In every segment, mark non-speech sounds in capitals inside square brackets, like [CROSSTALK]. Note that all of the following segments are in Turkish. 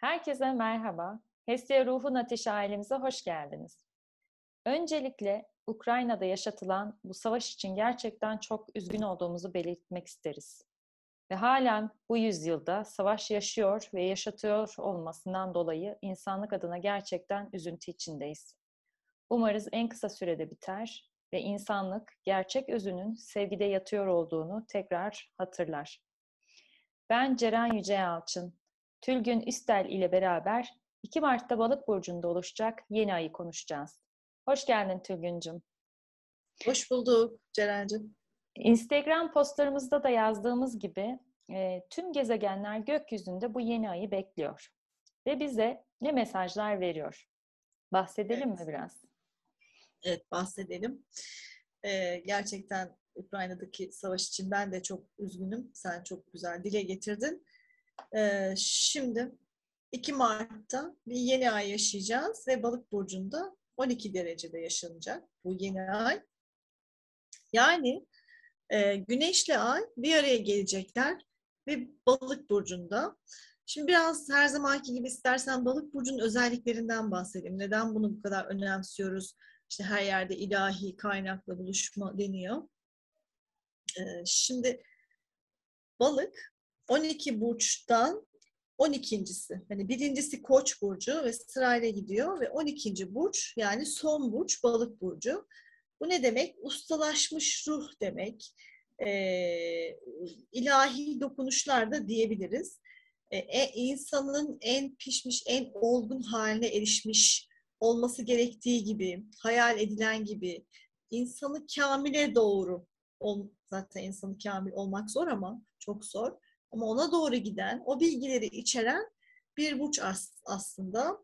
Herkese merhaba. Hestia Ruhun Ateşi ailemize hoş geldiniz. Öncelikle Ukrayna'da yaşatılan bu savaş için gerçekten çok üzgün olduğumuzu belirtmek isteriz. Ve halen bu yüzyılda savaş yaşıyor ve yaşatıyor olmasından dolayı insanlık adına gerçekten üzüntü içindeyiz. Umarız en kısa sürede biter ve insanlık gerçek özünün sevgide yatıyor olduğunu tekrar hatırlar. Ben Ceren Yüce Yalçın. Tülgün Üstel ile beraber 2 Mart'ta Balık Burcu'nda oluşacak yeni ayı konuşacağız. Hoş geldin Tülgüncüm. Hoş bulduk Ceren'cim. Instagram postlarımızda da yazdığımız gibi e, tüm gezegenler gökyüzünde bu yeni ayı bekliyor. Ve bize ne mesajlar veriyor? Bahsedelim evet. mi biraz? Evet, bahsedelim. Ee, gerçekten Ukrayna'daki savaş için ben de çok üzgünüm. Sen çok güzel dile getirdin. Ee, şimdi 2 Mart'ta bir yeni ay yaşayacağız ve Balık burcunda 12 derecede yaşanacak bu yeni ay. Yani e, Güneşle Ay bir araya gelecekler ve Balık burcunda. Şimdi biraz her zamanki gibi istersen Balık burcunun özelliklerinden bahsedeyim. Neden bunu bu kadar önemsiyoruz? İşte her yerde ilahi kaynakla buluşma deniyor. Ee, şimdi Balık 12 burçtan 12.si. Hani birincisi Koç burcu ve sırayla gidiyor ve 12. burç yani son burç Balık burcu. Bu ne demek? Ustalaşmış ruh demek. Ee, ilahi dokunuşlar da diyebiliriz. Ee, insanın en pişmiş, en olgun haline erişmiş olması gerektiği gibi, hayal edilen gibi, insanı kamile doğru, zaten insanı kamil olmak zor ama çok zor ama ona doğru giden, o bilgileri içeren bir burç aslında.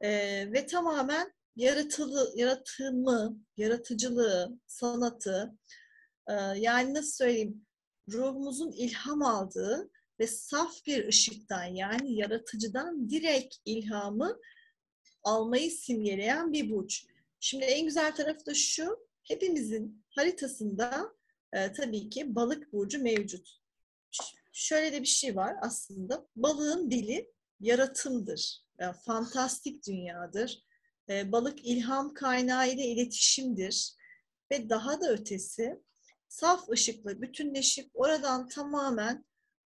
Ee, ve tamamen yaratılı, yaratımı, yaratıcılığı, sanatı, e, yani nasıl söyleyeyim, ruhumuzun ilham aldığı ve saf bir ışıktan yani yaratıcıdan direkt ilhamı almayı simgeleyen bir burç. Şimdi en güzel tarafı da şu, hepimizin haritasında e, tabii ki balık burcu mevcut şöyle de bir şey var aslında. Balığın dili yaratımdır. Yani fantastik dünyadır. E, balık ilham kaynağı ile iletişimdir. Ve daha da ötesi saf ışıkla bütünleşip oradan tamamen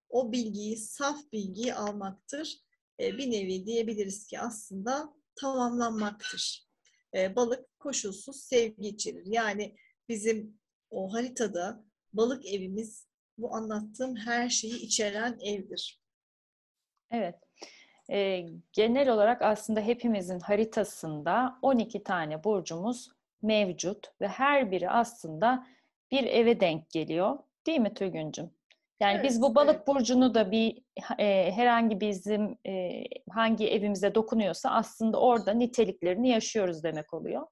o bilgiyi, saf bilgiyi almaktır. E, bir nevi diyebiliriz ki aslında tamamlanmaktır. E, balık koşulsuz sevgi içerir. Yani bizim o haritada balık evimiz bu anlattığım her şeyi içeren evdir. Evet. E, genel olarak aslında hepimizin haritasında 12 tane burcumuz mevcut ve her biri aslında bir eve denk geliyor. Değil mi Tülgüncüm? Yani evet, biz bu balık evet. burcunu da bir e, herhangi bizim e, hangi evimize dokunuyorsa aslında orada niteliklerini yaşıyoruz demek oluyor.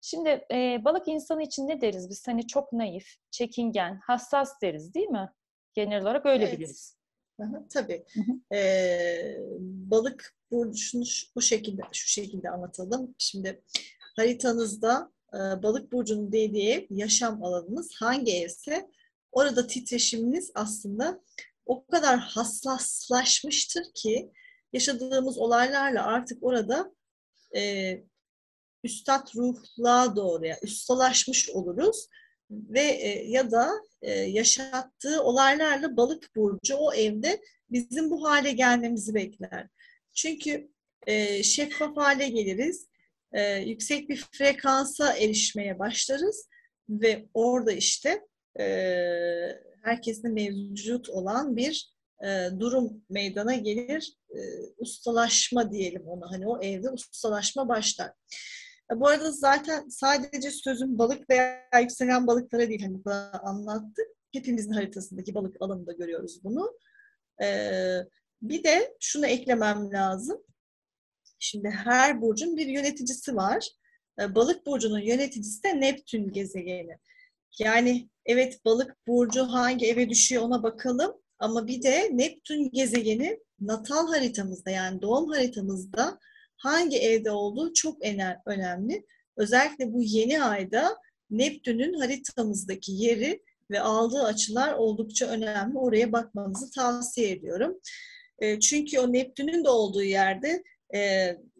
Şimdi e, balık insanı için ne deriz biz? Hani çok naif, çekingen, hassas deriz değil mi? Genel olarak öyle evet. biliriz. Aha, tabii. Ee, balık burcunu bu şekilde şu şekilde anlatalım. Şimdi haritanızda e, balık burcunun dediği yaşam alanınız hangi evse orada titreşiminiz aslında o kadar hassaslaşmıştır ki yaşadığımız olaylarla artık orada e, üstad ruhluğa doğru, yani ustalaşmış oluruz ve e, ya da e, yaşattığı olaylarla balık burcu o evde bizim bu hale gelmemizi bekler. Çünkü e, şeffaf hale geliriz, e, yüksek bir frekansa erişmeye başlarız ve orada işte e, herkesin mevcut olan bir e, durum meydana gelir. E, ustalaşma diyelim ona. Hani o evde ustalaşma başlar. Bu arada zaten sadece sözüm balık veya yükselen balıklara değil hani anlattık. Hepimizin haritasındaki balık alanında görüyoruz bunu. Ee, bir de şunu eklemem lazım. Şimdi her burcun bir yöneticisi var. Ee, balık burcunun yöneticisi de Neptün gezegeni. Yani evet balık burcu hangi eve düşüyor ona bakalım. Ama bir de Neptün gezegeni natal haritamızda yani doğum haritamızda hangi evde olduğu çok önemli. Özellikle bu yeni ayda Neptün'ün haritamızdaki yeri ve aldığı açılar oldukça önemli. Oraya bakmanızı tavsiye ediyorum. E, çünkü o Neptün'ün de olduğu yerde e,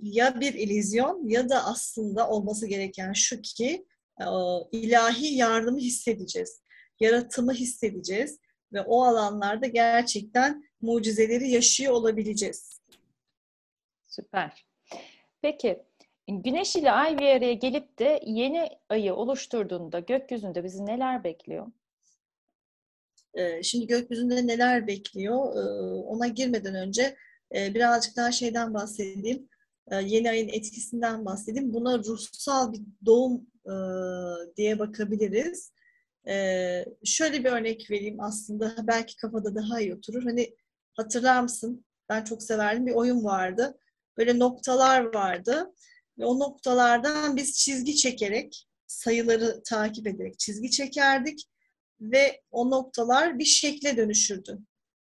ya bir ilizyon ya da aslında olması gereken şu ki e, ilahi yardımı hissedeceğiz. Yaratımı hissedeceğiz ve o alanlarda gerçekten mucizeleri yaşıyor olabileceğiz. Süper. Peki Güneş ile Ay bir araya gelip de yeni ayı oluşturduğunda gökyüzünde bizi neler bekliyor? Ee, şimdi gökyüzünde neler bekliyor? Ee, ona girmeden önce e, birazcık daha şeyden bahsedeyim. Ee, yeni ayın etkisinden bahsedeyim. Buna ruhsal bir doğum e, diye bakabiliriz. Şöyle bir örnek vereyim aslında belki kafada daha iyi oturur. Hani hatırlar mısın? Ben çok severdim bir oyun vardı. Böyle noktalar vardı. Ve o noktalardan biz çizgi çekerek, sayıları takip ederek çizgi çekerdik ve o noktalar bir şekle dönüşürdü.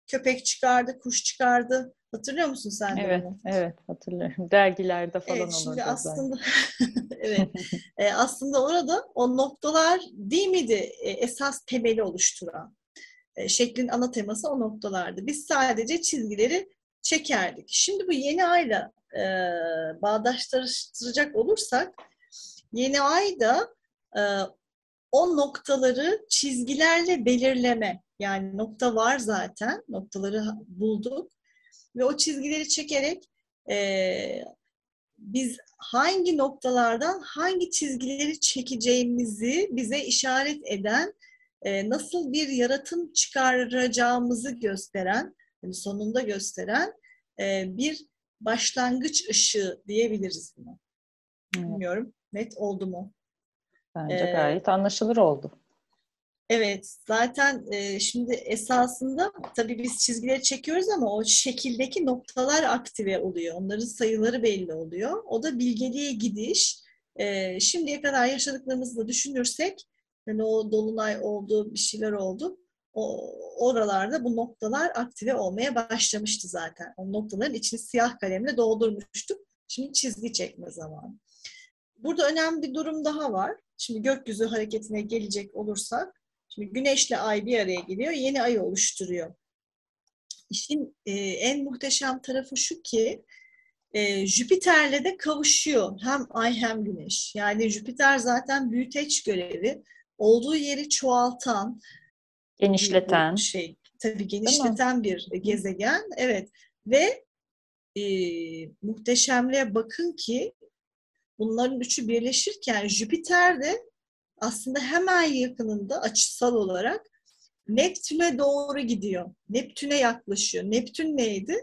Köpek çıkardı, kuş çıkardı. Hatırlıyor musun sen de evet, onu? Evet, hatırlıyorum. Dergilerde falan evet, şimdi olurdu. Aslında [LAUGHS] evet. E, aslında orada o noktalar değil miydi e, esas temeli oluşturan? E, şeklin ana teması o noktalardı. Biz sadece çizgileri çekerdik. Şimdi bu yeni ayla e, bağdaştıracak olursak yeni ay da e, o noktaları çizgilerle belirleme. Yani nokta var zaten. Noktaları bulduk. Ve o çizgileri çekerek e, biz hangi noktalardan hangi çizgileri çekeceğimizi bize işaret eden, e, nasıl bir yaratım çıkaracağımızı gösteren, yani sonunda gösteren e, bir başlangıç ışığı diyebiliriz buna. Evet. Bilmiyorum net oldu mu? Bence ee, gayet anlaşılır oldu. Evet, zaten e, şimdi esasında tabii biz çizgileri çekiyoruz ama o şekildeki noktalar aktive oluyor. Onların sayıları belli oluyor. O da bilgeliğe gidiş. E, şimdiye kadar yaşadıklarımızı da düşünürsek, yani o dolunay oldu, bir şeyler oldu o, oralarda bu noktalar aktive olmaya başlamıştı zaten. O noktaların içini siyah kalemle doldurmuştuk. Şimdi çizgi çekme zamanı. Burada önemli bir durum daha var. Şimdi gökyüzü hareketine gelecek olursak, şimdi güneşle ay bir araya geliyor, yeni ay oluşturuyor. İşin e, en muhteşem tarafı şu ki, e, Jüpiter'le de kavuşuyor. Hem ay hem güneş. Yani Jüpiter zaten büyüteç görevi, olduğu yeri çoğaltan, Genişleten. şey tabii genişleten bir gezegen. Evet. Ve e, muhteşemliğe bakın ki bunların üçü birleşirken Jüpiter de aslında hemen yakınında açısal olarak Neptün'e doğru gidiyor. Neptün'e yaklaşıyor. Neptün neydi?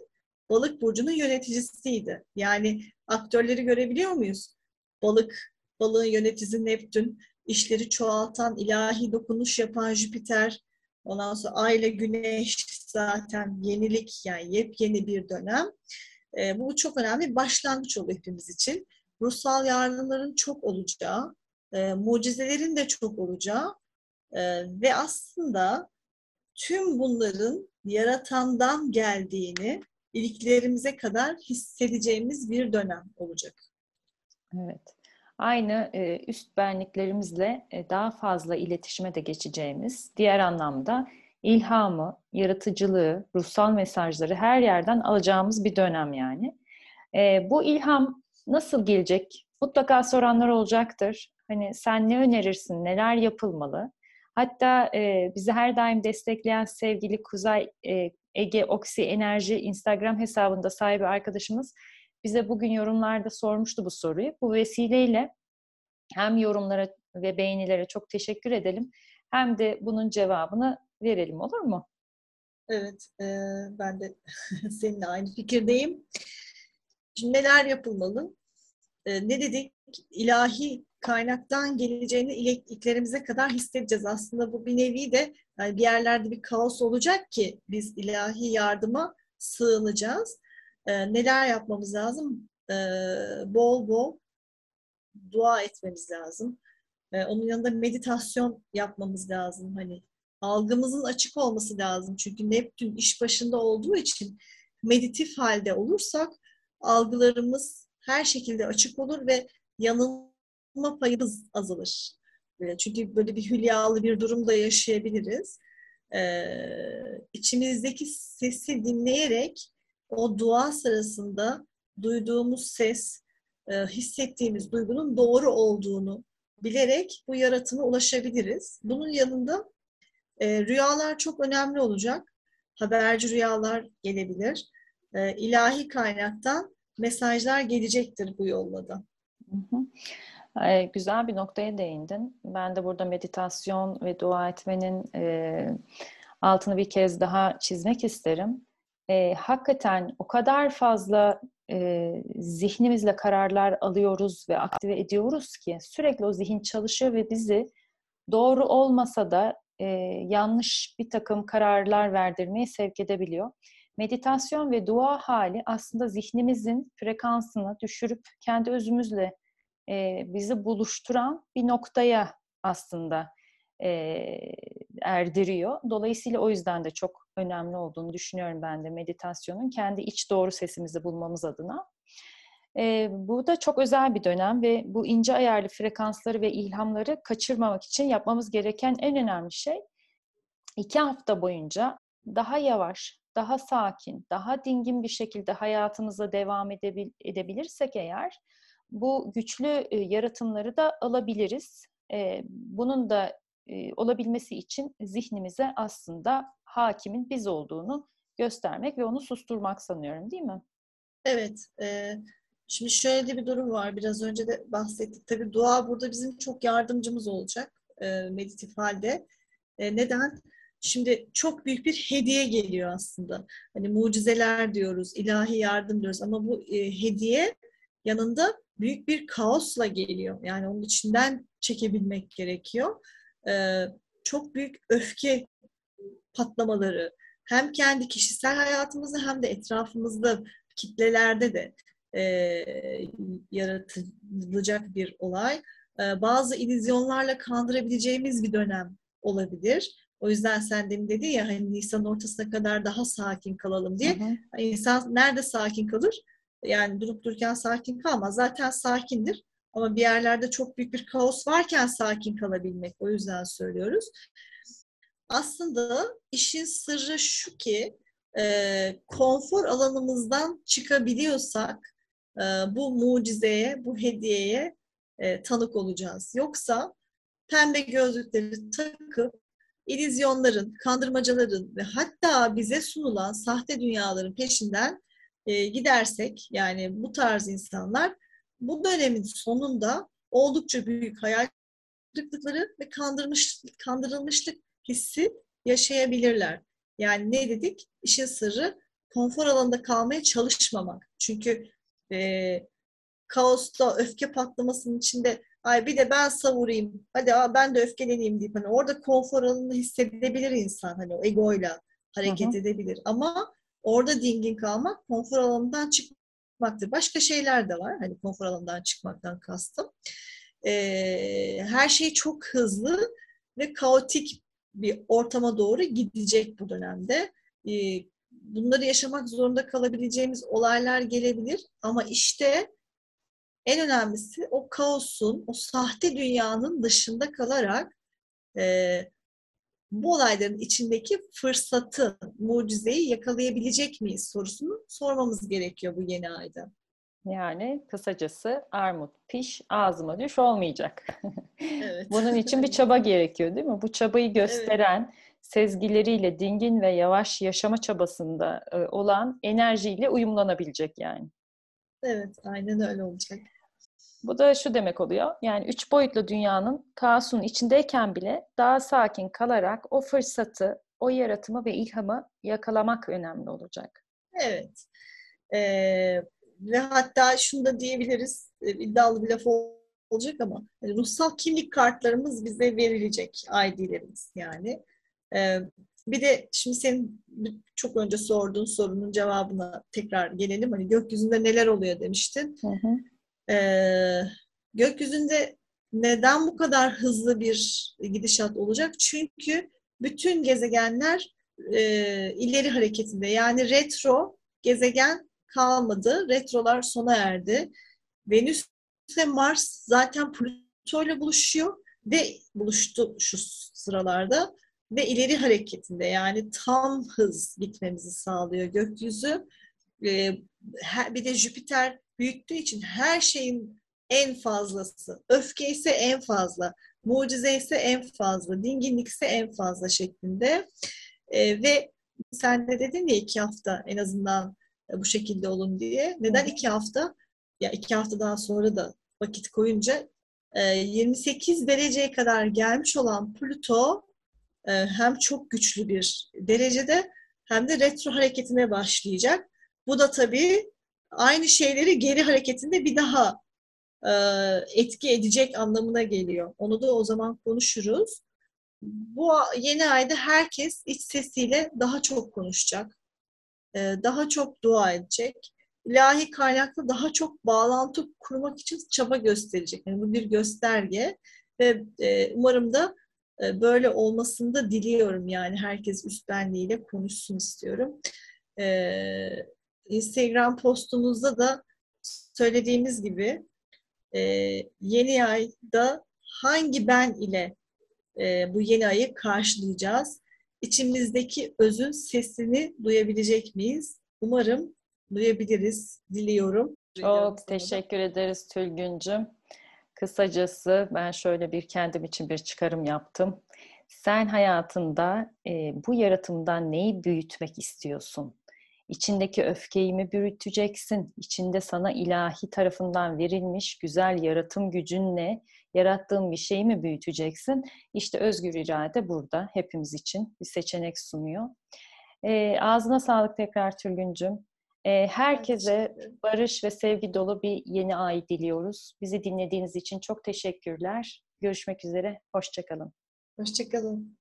Balık burcunun yöneticisiydi. Yani aktörleri görebiliyor muyuz? Balık, balığın yöneticisi Neptün, işleri çoğaltan, ilahi dokunuş yapan Jüpiter, Ondan sonra ay ile güneş zaten yenilik yani yepyeni bir dönem. E, bu çok önemli bir başlangıç oluyor hepimiz için. Ruhsal yardımların çok olacağı, e, mucizelerin de çok olacağı e, ve aslında tüm bunların yaratandan geldiğini iliklerimize kadar hissedeceğimiz bir dönem olacak. Evet aynı e, üst benliklerimizle e, daha fazla iletişime de geçeceğimiz, diğer anlamda ilhamı, yaratıcılığı, ruhsal mesajları her yerden alacağımız bir dönem yani. E, bu ilham nasıl gelecek? Mutlaka soranlar olacaktır. Hani sen ne önerirsin, neler yapılmalı? Hatta e, bizi her daim destekleyen sevgili Kuzey e, Ege Oksi Enerji Instagram hesabında sahibi arkadaşımız bize bugün yorumlarda sormuştu bu soruyu. Bu vesileyle hem yorumlara ve beğenilere çok teşekkür edelim hem de bunun cevabını verelim olur mu? Evet, e, ben de [LAUGHS] seninle aynı fikirdeyim. Şimdi neler yapılmalı? E, ne dedik? İlahi kaynaktan geleceğini iliklerimize kadar hissedeceğiz. Aslında bu bir nevi de yani bir yerlerde bir kaos olacak ki biz ilahi yardıma sığınacağız. E, neler yapmamız lazım? E, bol bol dua etmemiz lazım. E, onun yanında meditasyon yapmamız lazım. Hani algımızın açık olması lazım. Çünkü Neptün iş başında olduğu için meditif halde olursak algılarımız her şekilde açık olur ve yanılma payımız azalır. Çünkü böyle bir hülyalı bir durumda yaşayabiliriz. Ee, içimizdeki sesi dinleyerek o dua sırasında duyduğumuz ses, e, hissettiğimiz duygunun doğru olduğunu bilerek bu yaratıma ulaşabiliriz. Bunun yanında e, rüyalar çok önemli olacak. Haberci rüyalar gelebilir. E, ilahi kaynaktan mesajlar gelecektir bu yolla da. Hı hı. Ee, güzel bir noktaya değindin. Ben de burada meditasyon ve dua etmenin e, altını bir kez daha çizmek isterim. E, hakikaten o kadar fazla e, zihnimizle kararlar alıyoruz ve aktive ediyoruz ki sürekli o zihin çalışıyor ve bizi doğru olmasa da e, yanlış bir takım kararlar verdirmeye sevk edebiliyor. Meditasyon ve dua hali aslında zihnimizin frekansını düşürüp kendi özümüzle e, bizi buluşturan bir noktaya aslında e, erdiriyor. Dolayısıyla o yüzden de çok önemli olduğunu düşünüyorum ben de meditasyonun kendi iç doğru sesimizi bulmamız adına. E, bu da çok özel bir dönem ve bu ince ayarlı frekansları ve ilhamları kaçırmamak için yapmamız gereken en önemli şey iki hafta boyunca daha yavaş, daha sakin, daha dingin bir şekilde hayatımıza devam edebil edebilirsek eğer bu güçlü e, yaratımları da alabiliriz. E, bunun da e, olabilmesi için zihnimize aslında hakimin biz olduğunu göstermek ve onu susturmak sanıyorum değil mi? Evet. E, şimdi şöyle bir durum var. Biraz önce de bahsettik. Tabii dua burada bizim çok yardımcımız olacak e, meditif halde. E, neden? Şimdi çok büyük bir hediye geliyor aslında. Hani mucizeler diyoruz, ilahi yardım diyoruz ama bu e, hediye yanında büyük bir kaosla geliyor. Yani onun içinden çekebilmek gerekiyor. Ee, çok büyük öfke patlamaları hem kendi kişisel hayatımızda hem de etrafımızda kitlelerde de e, yaratılacak bir olay. E, bazı illüzyonlarla kandırabileceğimiz bir dönem olabilir. O yüzden sen demin dedi ya hani Nisan ortasına kadar daha sakin kalalım diye. Hı hı. İnsan nerede sakin kalır? Yani durup dururken sakin kalmaz. Zaten sakindir. Ama bir yerlerde çok büyük bir kaos varken sakin kalabilmek. O yüzden söylüyoruz. Aslında işin sırrı şu ki e, konfor alanımızdan çıkabiliyorsak e, bu mucizeye, bu hediyeye e, tanık olacağız. Yoksa pembe gözlükleri takıp ilizyonların, kandırmacaların ve hatta bize sunulan sahte dünyaların peşinden e, gidersek yani bu tarz insanlar bu dönemin sonunda oldukça büyük hayal kırıklıkları ve kandırmış, kandırılmışlık hissi yaşayabilirler. Yani ne dedik? İşin sırrı konfor alanında kalmaya çalışmamak. Çünkü e, kaosta, öfke patlamasının içinde ay bir de ben savurayım, hadi aa, ben de öfkeleneyim deyip hani orada konfor alanını hissedebilir insan hani o egoyla hareket hı hı. edebilir. Ama Orada dingin kalmak konfor alanından çıkmaktır. Başka şeyler de var. Hani konfor alanından çıkmaktan kastım. Ee, her şey çok hızlı ve kaotik bir ortama doğru gidecek bu dönemde. Ee, bunları yaşamak zorunda kalabileceğimiz olaylar gelebilir ama işte en önemlisi o kaosun, o sahte dünyanın dışında kalarak e, bu olayların içindeki fırsatı, mucizeyi yakalayabilecek miyiz sorusunu sormamız gerekiyor bu yeni ayda. Yani kısacası armut piş ağzıma düş olmayacak. [LAUGHS] Evet. Bunun [LAUGHS] için bir çaba gerekiyor değil mi? Bu çabayı gösteren evet. sezgileriyle dingin ve yavaş yaşama çabasında e, olan enerjiyle uyumlanabilecek yani. Evet, aynen öyle olacak. Bu da şu demek oluyor. Yani üç boyutlu dünyanın kaosunun içindeyken bile daha sakin kalarak o fırsatı, o yaratımı ve ilhamı yakalamak önemli olacak. Evet. Ee, ve hatta şunu da diyebiliriz, e, iddialı bir laf olacak ama yani ruhsal kimlik kartlarımız bize verilecek, ID'lerimiz yani. Ee, bir de şimdi senin çok önce sorduğun sorunun cevabına tekrar gelelim. Hani gökyüzünde neler oluyor demiştin. Hı hı. Ee, gökyüzünde neden bu kadar hızlı bir gidişat olacak? Çünkü bütün gezegenler e, ileri hareketinde. Yani retro gezegen kalmadı. Retrolar sona erdi. Venüs ve Mars zaten Plüto ile buluşuyor ve buluştu şu sıralarda ve ileri hareketinde yani tam hız gitmemizi sağlıyor gökyüzü. e, her- bir de Jüpiter büyüttüğü için her şeyin en fazlası, öfke ise en fazla, mucize ise en fazla, dinginlik ise en fazla şeklinde. E, ve sen de dedin ya iki hafta en azından bu şekilde olun diye. Neden iki hafta? Ya iki haftadan sonra da vakit koyunca e, 28 dereceye kadar gelmiş olan Plüto e, hem çok güçlü bir derecede hem de retro hareketine başlayacak. Bu da tabii aynı şeyleri geri hareketinde bir daha e, etki edecek anlamına geliyor. Onu da o zaman konuşuruz. Bu yeni ayda herkes iç sesiyle daha çok konuşacak, e, daha çok dua edecek, ilahi kaynakla daha çok bağlantı kurmak için çaba gösterecek. Yani bu bir gösterge ve e, umarım da e, böyle olmasını da diliyorum. Yani herkes üstlenliğiyle konuşsun istiyorum. Instagram postumuzda da söylediğimiz gibi yeni ayda hangi ben ile bu yeni ayı karşılayacağız? İçimizdeki özün sesini duyabilecek miyiz? Umarım duyabiliriz, diliyorum. Çok teşekkür ederiz Tülgüncüm. Kısacası ben şöyle bir kendim için bir çıkarım yaptım. Sen hayatında e, bu yaratımdan neyi büyütmek istiyorsun? İçindeki öfkeyi mi büyüteceksin? İçinde sana ilahi tarafından verilmiş güzel yaratım gücünle yarattığın bir şeyi mi büyüteceksin? İşte özgür irade burada hepimiz için bir seçenek sunuyor. E, ağzına sağlık tekrar Tülgüncüm. E, herkese Teşekkür ederim. barış ve sevgi dolu bir yeni ay diliyoruz. Bizi dinlediğiniz için çok teşekkürler. Görüşmek üzere, hoşçakalın. Hoşçakalın.